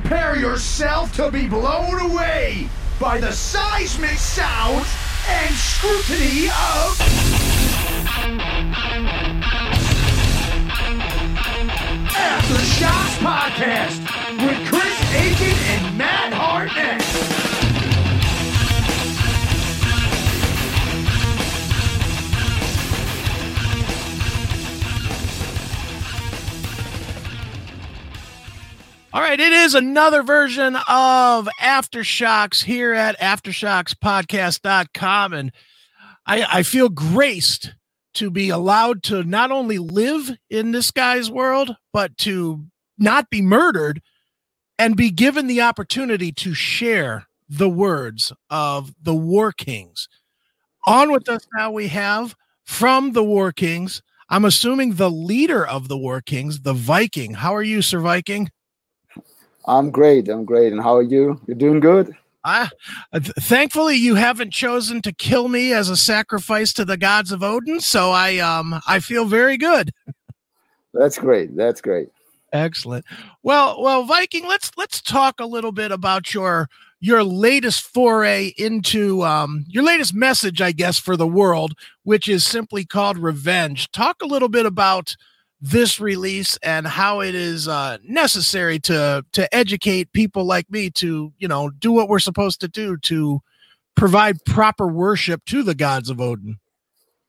Prepare yourself to be blown away by the seismic sounds and scrutiny of. Aftershocks Podcast with Chris Aiken and Matt Hartnett. All right, it is another version of Aftershocks here at aftershockspodcast.com. And I, I feel graced to be allowed to not only live in this guy's world, but to not be murdered and be given the opportunity to share the words of the Warkings. On with us now, we have from the Warkings. I'm assuming the leader of the Warkings, the Viking. How are you, Sir Viking? I'm great. I'm great. And how are you? You're doing good? Ah, uh, th- thankfully you haven't chosen to kill me as a sacrifice to the gods of Odin, so I um I feel very good. That's great. That's great. Excellent. Well, well, Viking, let's let's talk a little bit about your your latest foray into um your latest message, I guess, for the world, which is simply called revenge. Talk a little bit about this release and how it is uh, necessary to to educate people like me to you know do what we're supposed to do to provide proper worship to the gods of Odin.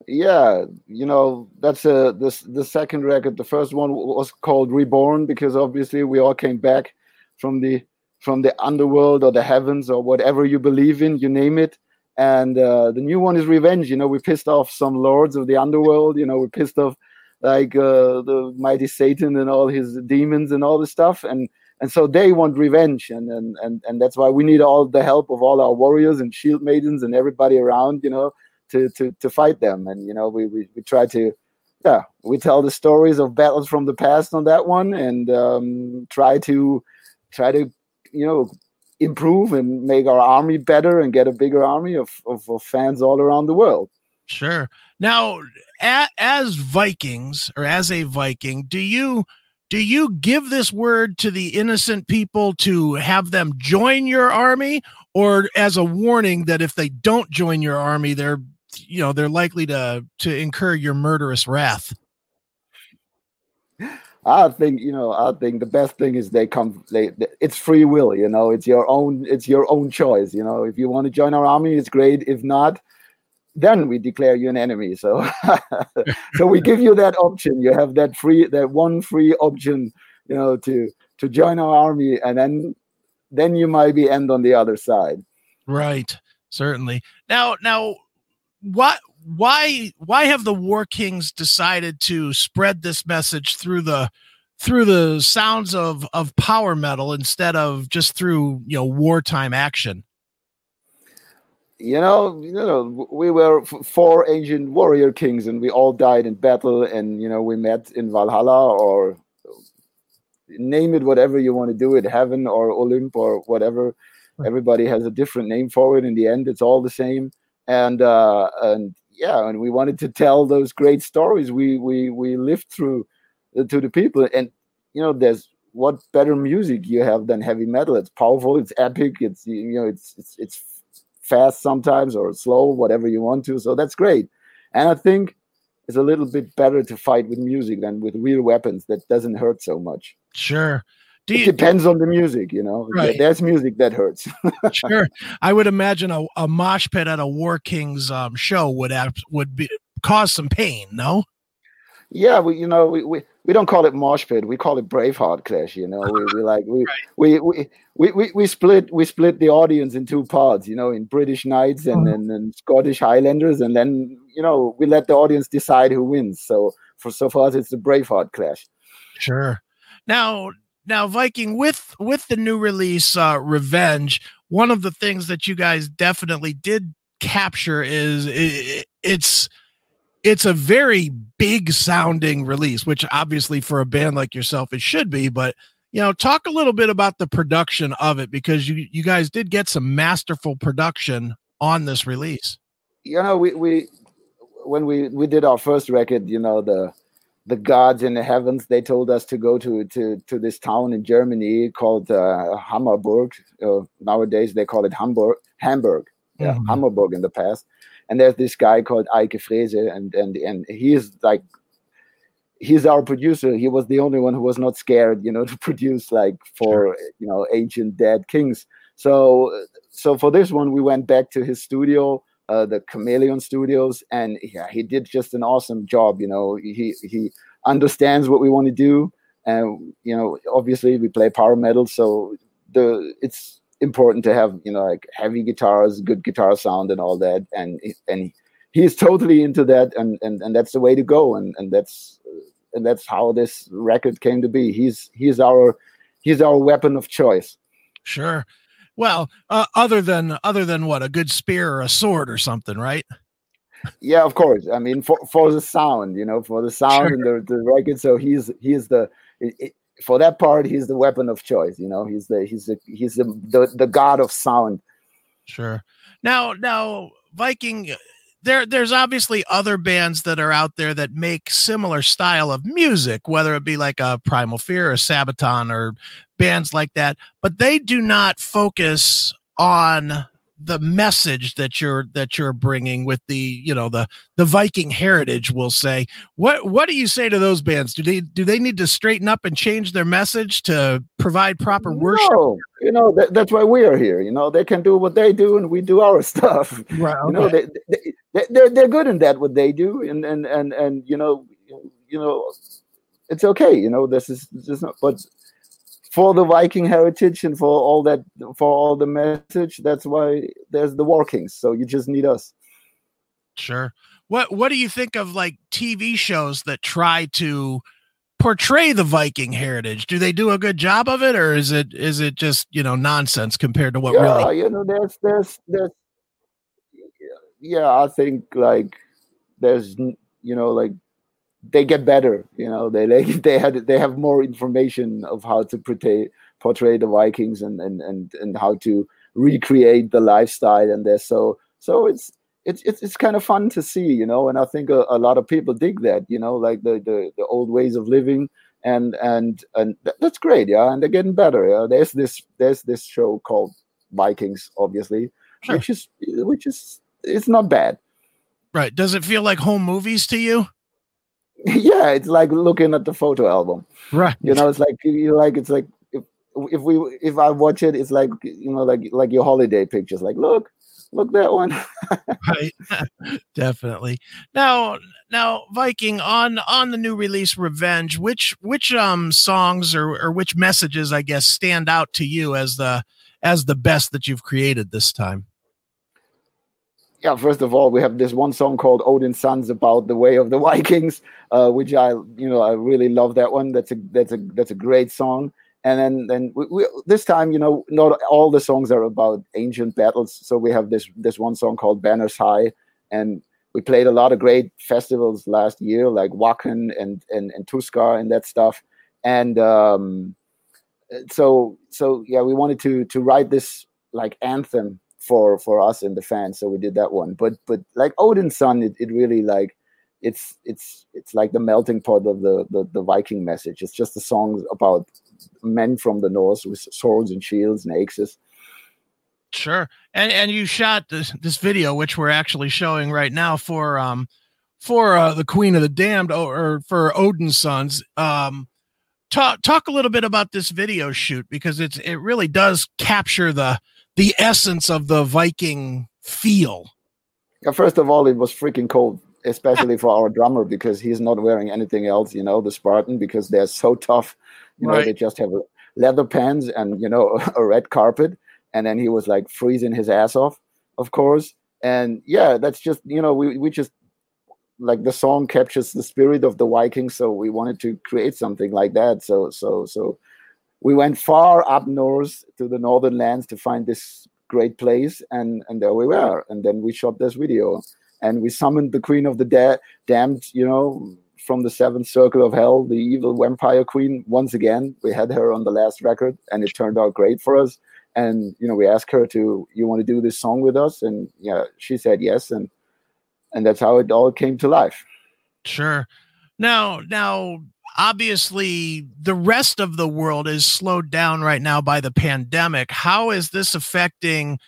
Yeah, you know that's uh this the second record. The first one was called Reborn because obviously we all came back from the from the underworld or the heavens or whatever you believe in, you name it. And uh, the new one is Revenge. You know, we pissed off some lords of the underworld. You know, we pissed off like uh, the mighty Satan and all his demons and all this stuff, and and so they want revenge, and and and and that's why we need all the help of all our warriors and shield maidens and everybody around, you know, to to to fight them, and you know we we, we try to. Yeah, we tell the stories of battles from the past on that one, and um, try to try to you know improve and make our army better and get a bigger army of, of, of fans all around the world. Sure. Now, as Vikings or as a Viking, do you do you give this word to the innocent people to have them join your army, or as a warning that if they don't join your army, they're you know they're likely to to incur your murderous wrath? I think you know. I think the best thing is they come. They, it's free will. You know, it's your own. It's your own choice. You know, if you want to join our army, it's great. If not, then we declare you an enemy. So, so we give you that option. You have that free, that one free option, you know, to to join our army, and then then you might be end on the other side. Right. Certainly. Now, now, what? Why? Why have the Warkings decided to spread this message through the through the sounds of of power metal instead of just through you know wartime action? You know, you know, we were four ancient warrior kings, and we all died in battle. And you know, we met in Valhalla, or name it whatever you want to do it, heaven or Olymp or whatever. Everybody has a different name for it. In the end, it's all the same. And uh, and yeah, and we wanted to tell those great stories we we we lived through uh, to the people. And you know, there's what better music you have than heavy metal? It's powerful, it's epic, it's you know, it's it's it's fast sometimes or slow, whatever you want to. So that's great. And I think it's a little bit better to fight with music than with real weapons that doesn't hurt so much. Sure. Do it you, depends on the music, you know. Right. There's music that hurts. sure. I would imagine a, a mosh pit at a Warkings um, show would have would be cause some pain, no? Yeah, we you know we, we, we don't call it mosh pit. We call it Braveheart clash. You know, we, we like we, right. we, we, we, we we split we split the audience in two parts. You know, in British Knights and, and, and Scottish Highlanders, and then you know we let the audience decide who wins. So for so far, it's the Braveheart clash. Sure. Now, now Viking with with the new release, uh, Revenge. One of the things that you guys definitely did capture is it, it's it's a very big sounding release, which obviously for a band like yourself it should be. But you know, talk a little bit about the production of it because you you guys did get some masterful production on this release. You know, we we when we we did our first record, you know the the gods in the heavens they told us to go to to to this town in Germany called uh, Hammerburg. Uh, nowadays they call it Hamburg. Hamburg, yeah, mm-hmm. Hammerburg in the past. And there's this guy called Eike Freese, and and and he is like he's our producer. He was the only one who was not scared, you know, to produce like for sure. you know ancient dead kings. So so for this one, we went back to his studio, uh, the Chameleon Studios, and yeah, he did just an awesome job. You know, he he understands what we want to do, and you know, obviously we play power metal, so the it's important to have you know like heavy guitars, good guitar sound, and all that, and and he's totally into that, and and and that's the way to go, and and that's and that's how this record came to be. He's he's our he's our weapon of choice. Sure. Well, uh, other than other than what a good spear or a sword or something, right? Yeah, of course. I mean, for for the sound, you know, for the sound sure. and the, the record. So he's he's the it, for that part. He's the weapon of choice. You know, he's the he's the he's the the, the god of sound. Sure. Now, now Viking there there's obviously other bands that are out there that make similar style of music whether it be like a primal fear or sabaton or bands like that but they do not focus on the message that you're that you're bringing with the you know the the Viking heritage we'll say. What what do you say to those bands? Do they do they need to straighten up and change their message to provide proper worship? no, you know that, that's why we are here you know. They can do what they do and we do our stuff. Right you know they, they, they're, they're good in that what they do and and and and you know you know it's okay you know this is just not but for the Viking heritage and for all that for all the message. That's why there's the Warkings. So you just need us. Sure. What What do you think of like TV shows that try to portray the Viking heritage? Do they do a good job of it, or is it is it just you know nonsense compared to what yeah, really? You know, there's there's there's yeah, I think like there's you know like they get better. You know, they they they had they have more information of how to portray portray the Vikings and and and and how to recreate the lifestyle and there. So so it's it's it's it's kind of fun to see, you know. And I think a, a lot of people dig that, you know, like the the the old ways of living and and and that's great yeah and they're getting better yeah there's this there's this show called vikings obviously sure. which is which is it's not bad right does it feel like home movies to you yeah, it's like looking at the photo album. Right. You know, it's like you like it's like if if we if I watch it, it's like you know, like like your holiday pictures. Like, look, look that one. right. Definitely. Now now Viking on on the new release Revenge, which which um songs or or which messages I guess stand out to you as the as the best that you've created this time? Yeah, first of all, we have this one song called Odin's Sons about the way of the Vikings, uh, which I, you know, I really love that one. That's a that's a that's a great song. And then then we, we, this time, you know, not all the songs are about ancient battles. So we have this this one song called Banners High, and we played a lot of great festivals last year, like Wacken and and and Tuskar and that stuff. And um, so so yeah, we wanted to to write this like anthem for for us and the fans so we did that one. But but like odin's son it, it really like it's it's it's like the melting pot of the, the the viking message. It's just a song about men from the north with swords and shields and axes. Sure. And and you shot this this video which we're actually showing right now for um for uh, the queen of the damned or, or for odin's sons. Um talk talk a little bit about this video shoot because it's it really does capture the the essence of the Viking feel. Yeah, first of all, it was freaking cold, especially for our drummer because he's not wearing anything else. You know, the Spartan because they're so tough. You right. know, they just have leather pants and you know a red carpet, and then he was like freezing his ass off, of course. And yeah, that's just you know we we just like the song captures the spirit of the Vikings, so we wanted to create something like that. So so so we went far up north to the northern lands to find this great place and and there we were. And then we shot this video and we summoned the queen of the da- damned you know from the seventh circle of hell the evil vampire queen once again. We had her on the last record and it turned out great for us. And you know we asked her to you want to do this song with us? And yeah she said yes and and that's how it all came to life. Sure. Now, now, obviously, the rest of the world is slowed down right now by the pandemic. How is this affecting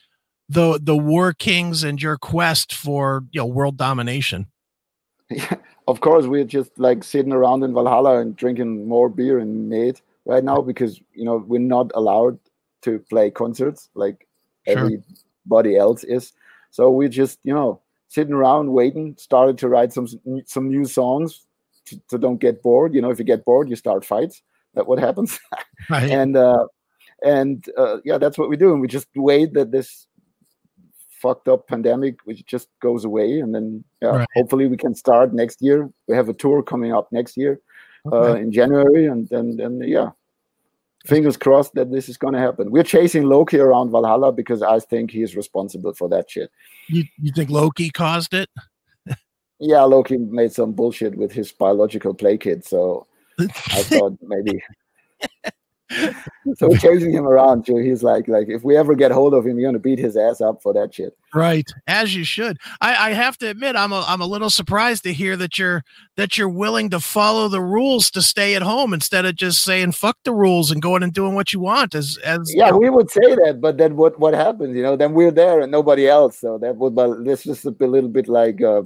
the the Warkings and your quest for you know world domination? Yeah, of course, we're just like sitting around in Valhalla and drinking more beer and meat right now because you know we're not allowed to play concerts like sure. everybody else is. So we're just you know sitting around waiting. Started to write some some new songs to, to don't get bored. You know, if you get bored, you start fights. That what happens. Right. and uh, and uh, yeah, that's what we do. And we just wait that this fucked up pandemic which just goes away and then yeah, right. hopefully we can start next year we have a tour coming up next year uh, okay. uh, in january and then then yeah fingers crossed that this is going to happen we're chasing loki around valhalla because i think he is responsible for that shit you, you think loki caused it yeah loki made some bullshit with his biological play kid so i thought maybe so we're chasing him around too. He's like, like if we ever get hold of him, we're gonna beat his ass up for that shit. Right, as you should. I, I have to admit, I'm a, I'm a little surprised to hear that you're that you're willing to follow the rules to stay at home instead of just saying fuck the rules and going and doing what you want. As as yeah, we would say that, but then what what happens? You know, then we're there and nobody else. So that would, but this is a little bit like, uh,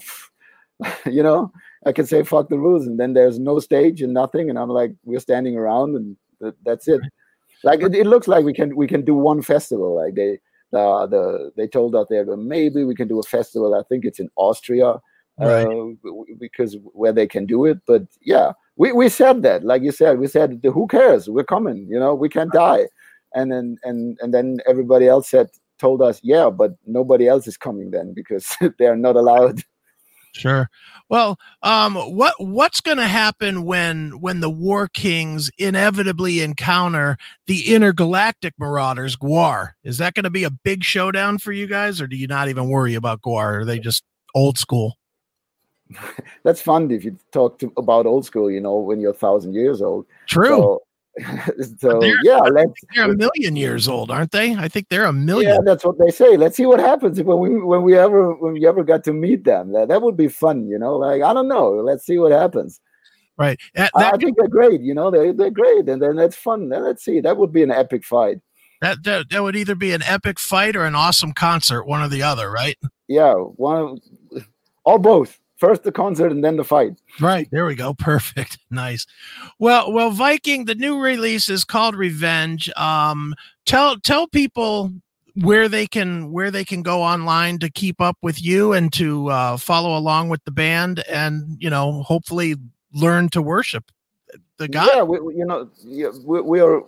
you know, I can say fuck the rules, and then there's no stage and nothing, and I'm like, we're standing around and that, that's it. Like it, it, looks like we can we can do one festival. Like they the the they told us there maybe we can do a festival. I think it's in Austria. Right. Uh, because where they can do it, but yeah, we, we said that, like you said, we said, who cares? We're coming, you know, we can't die, and then and and then everybody else said told us, yeah, but nobody else is coming then because they are not allowed Sure. Well, um, what what's going to happen when when the Warkings inevitably encounter the intergalactic marauders, GWAR? Is that going to be a big showdown for you guys, or do you not even worry about GWAR? Are they just old school? That's fun if you talk to, about old school. You know, when you're a thousand years old. True. So, so they're, yeah, let's, they're a million years old, aren't they? I think they're a million. Yeah, that's what they say. Let's see what happens when we when we ever when we ever got to meet them. That, that would be fun, you know. Like I don't know. Let's see what happens. Right. That, I, I think they're great. You know, they're they're great, and then that's fun. Let's see. That would be an epic fight. That, that that would either be an epic fight or an awesome concert, one or the other, right? Yeah, one, or both first the concert and then the fight. Right. There we go. Perfect. Nice. Well, well, Viking, the new release is called Revenge. Um, tell tell people where they can where they can go online to keep up with you and to uh, follow along with the band and you know hopefully learn to worship the God. Yeah, we, you know, yeah, we, we are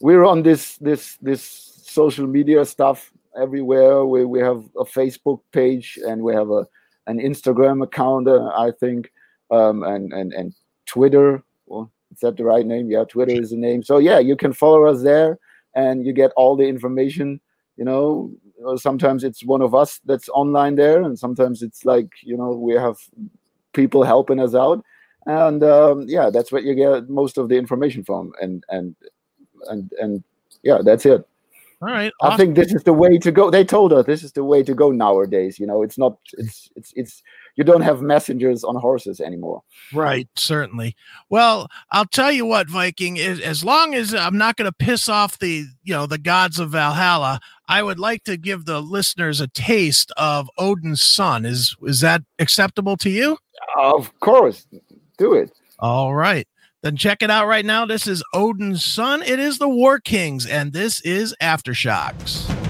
we're on this this this social media stuff everywhere. We we have a Facebook page and we have a an Instagram account, uh, I think, um, and and and Twitter. Well, is that the right name? Yeah, Twitter is the name. So yeah, you can follow us there, and you get all the information. You know, sometimes it's one of us that's online there, and sometimes it's like you know we have people helping us out, and um, yeah, that's what you get most of the information from, and and and and yeah, that's it. All right. Awesome. I think this is the way to go. They told us this is the way to go nowadays. You know, it's not. It's it's it's. You don't have messengers on horses anymore. Right. Certainly. Well, I'll tell you what, Viking. Is, As long as I'm not going to piss off the you know the gods of Valhalla, I would like to give the listeners a taste of Odin's son. Is is that acceptable to you? Of course. Do it. All right. Then check it out right now. This is Odin's son. It is the Warkings, and this is Aftershocks.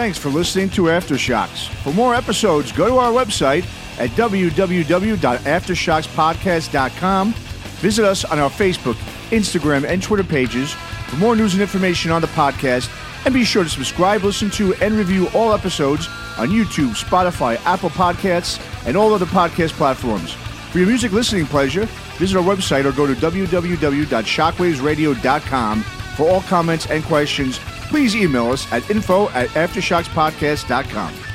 Thanks for listening to Aftershocks. For more episodes, go to our website at www.aftershockspodcast.com. Visit us on our Facebook, Instagram, and Twitter pages for more news and information on the podcast. And be sure to subscribe, listen to, and review all episodes on YouTube, Spotify, Apple Podcasts, and all other podcast platforms. For your music listening pleasure, visit our website or go to www.shockwavesradio.com for all comments and questions. Please email us at info at aftershockspodcast.com.